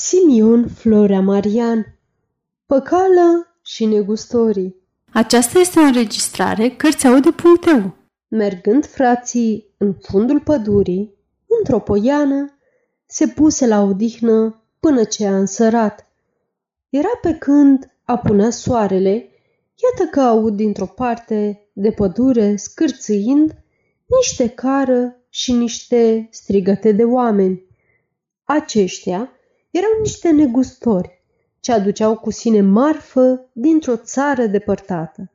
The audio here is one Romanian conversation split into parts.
Simion Florea Marian Păcală și negustorii Aceasta este o înregistrare Cărțiaude.eu Mergând frații în fundul pădurii, într-o poiană, se puse la odihnă până ce a însărat. Era pe când apunea soarele, iată că aud dintr-o parte de pădure, scârțâind, niște cară și niște strigăte de oameni. Aceștia erau niște negustori ce aduceau cu sine marfă dintr-o țară depărtată.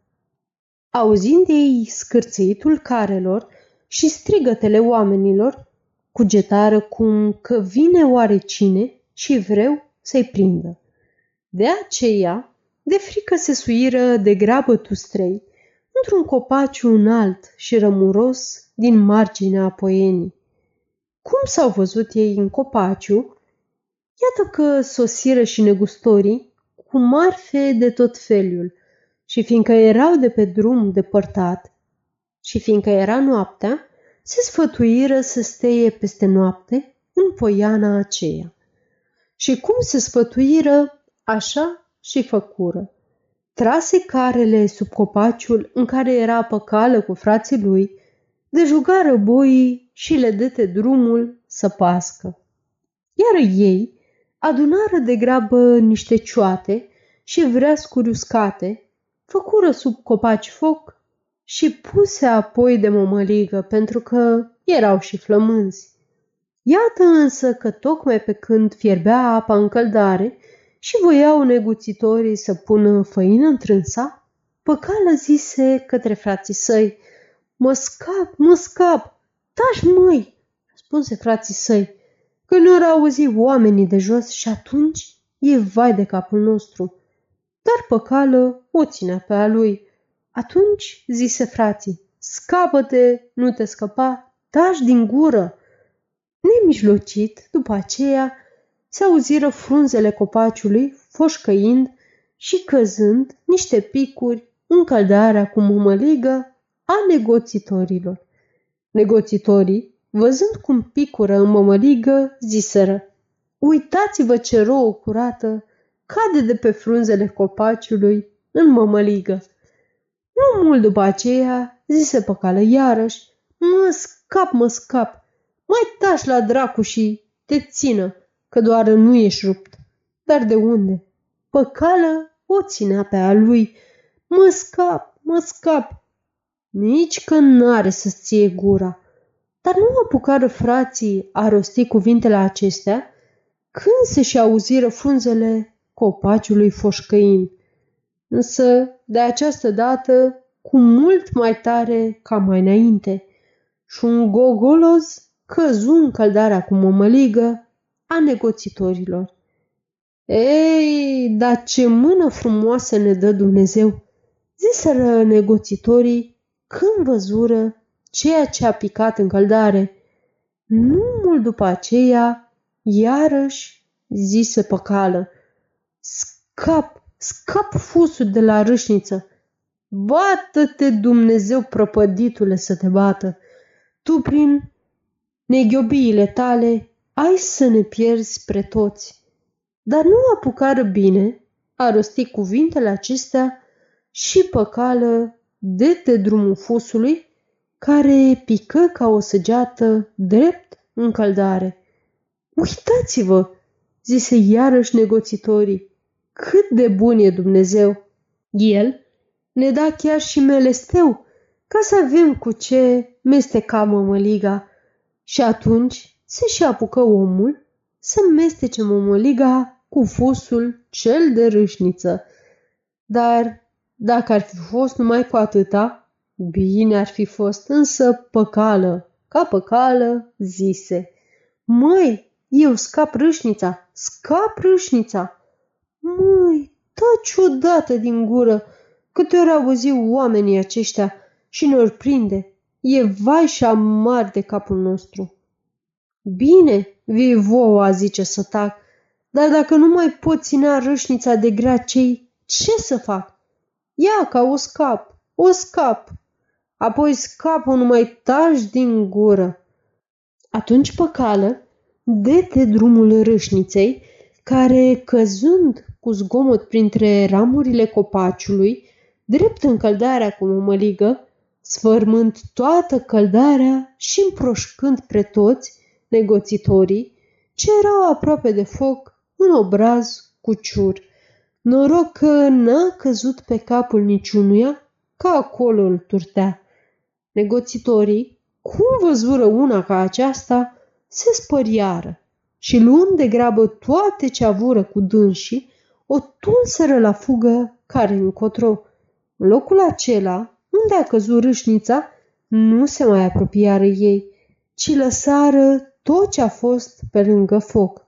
Auzind ei scârțâitul carelor și strigătele oamenilor, cugetară cum că vine oare cine și vreau să-i prindă. De aceea, de frică se suiră de grabă tustrei într-un copaciu înalt și rămuros din marginea poienii. Cum s-au văzut ei în copaciu, Iată că sosiră și negustorii cu marfe de tot felul și fiindcă erau de pe drum depărtat și fiindcă era noaptea, se sfătuiră să steie peste noapte în poiana aceea. Și cum se sfătuiră, așa și făcură. Trase carele sub copaciul în care era păcală cu frații lui, dejugară boii și le dete drumul să pască. Iar ei adunară de grabă niște cioate și vreascuri uscate, făcură sub copaci foc și puse apoi de mămăligă pentru că erau și flămânzi. Iată însă că tocmai pe când fierbea apa în căldare și voiau neguțitorii să pună făină în trânsa, păcală zise către frații săi, Mă scap, mă scap, tași măi, răspunse frații săi, că nu auzi oamenii de jos și atunci e vai de capul nostru. Dar păcală o ținea pe a lui. Atunci zise frații, scapă-te, nu te scăpa, tași din gură. Nemijlocit, după aceea, se auziră frunzele copaciului foșcăind și căzând niște picuri în căldarea cu mămăligă a negoțitorilor. Negoțitorii Văzând cum picură în mămăligă, ziseră, Uitați-vă ce rouă curată cade de pe frunzele copaciului în mămăligă. Nu mult după aceea, zise păcală iarăși, Mă scap, mă scap, mai tași la dracu și te țină, că doar nu ești rupt. Dar de unde? Păcală o ținea pe a lui. Mă scap, mă scap. Nici că n-are să-ți ție gura. Dar nu apucară frații a rosti cuvintele acestea când se și auziră frunzele copaciului foșcăind. Însă, de această dată, cu mult mai tare ca mai înainte, și un gogoloz căzu în căldarea cu mămăligă a negoțitorilor. Ei, dar ce mână frumoasă ne dă Dumnezeu! Ziseră negoțitorii când văzură ceea ce a picat în căldare. Nu mult după aceea, iarăși zise păcală, scap, scap fusul de la râșniță. Bată-te, Dumnezeu prăpăditule, să te bată. Tu, prin neghiobiile tale, ai să ne pierzi spre toți. Dar nu apucară bine a rosti cuvintele acestea și păcală de te drumul fusului care pică ca o săgeată drept în căldare. Uitați-vă, zise iarăși negoțitorii, cât de bun e Dumnezeu. El ne da chiar și melesteu ca să avem cu ce mesteca mămăliga. Și atunci se și apucă omul să mestece mămăliga cu fusul cel de râșniță. Dar dacă ar fi fost numai cu atâta, Bine ar fi fost, însă păcală, ca păcală, zise. Măi, eu scap râșnița, scap râșnița. Măi, taci odată din gură, câte ori auzi oamenii aceștia și ne-or prinde. E vai și amar de capul nostru. Bine, vii voa, zice să tac, dar dacă nu mai pot ținea râșnița de grea cei, ce să fac? Ia ca o scap, o scap, apoi scapă numai tași din gură. Atunci păcală, de-te drumul râșniței, care, căzând cu zgomot printre ramurile copaciului, drept în căldarea cu mămăligă, sfărmând toată căldarea și împroșcând pre toți negoțitorii, ce erau aproape de foc în obraz cu ciur. Noroc că n-a căzut pe capul niciunuia, ca acolo îl turtea. Negoțitorii, cum văzură una ca aceasta, se spăriară și luând de grabă toate ce avură cu dânsii, o tulseră la fugă care încotro. În locul acela, unde a căzut râșnița, nu se mai apropiară ei, ci lăsară tot ce a fost pe lângă foc.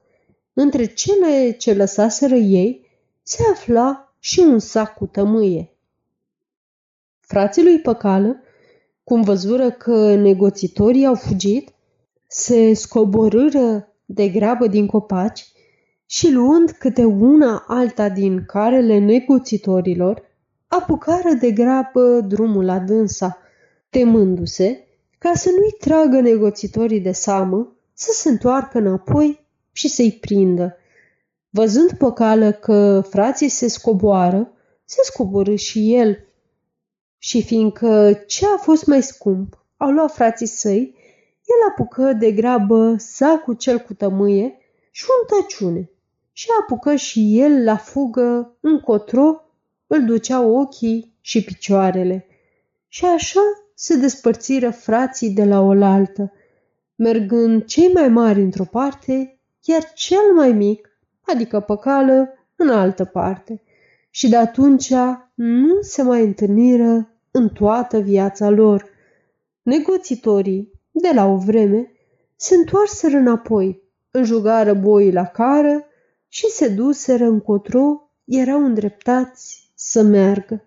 Între cele ce lăsaseră ei se afla și un sac cu tămâie. Frații lui Păcală, cum văzură că negoțitorii au fugit, se scoborâră de grabă din copaci și luând câte una alta din carele negoțitorilor, apucară de grabă drumul la dânsa, temându-se ca să nu-i tragă negoțitorii de samă, să se întoarcă înapoi și să-i prindă. Văzând păcală că frații se scoboară, se scoborâ și el. Și fiindcă ce a fost mai scump, au luat frații săi, el apucă de grabă sacul cel cu tămâie și un tăciune și apucă și el la fugă încotro îl duceau ochii și picioarele. Și așa se despărțiră frații de la oaltă, mergând cei mai mari într-o parte, iar cel mai mic, adică păcală, în altă parte. Și de atunci nu se mai întâlniră în toată viața lor. Negoțitorii, de la o vreme, se întoarseră înapoi, înjugară boii la cară și se duseră încotro erau îndreptați să meargă.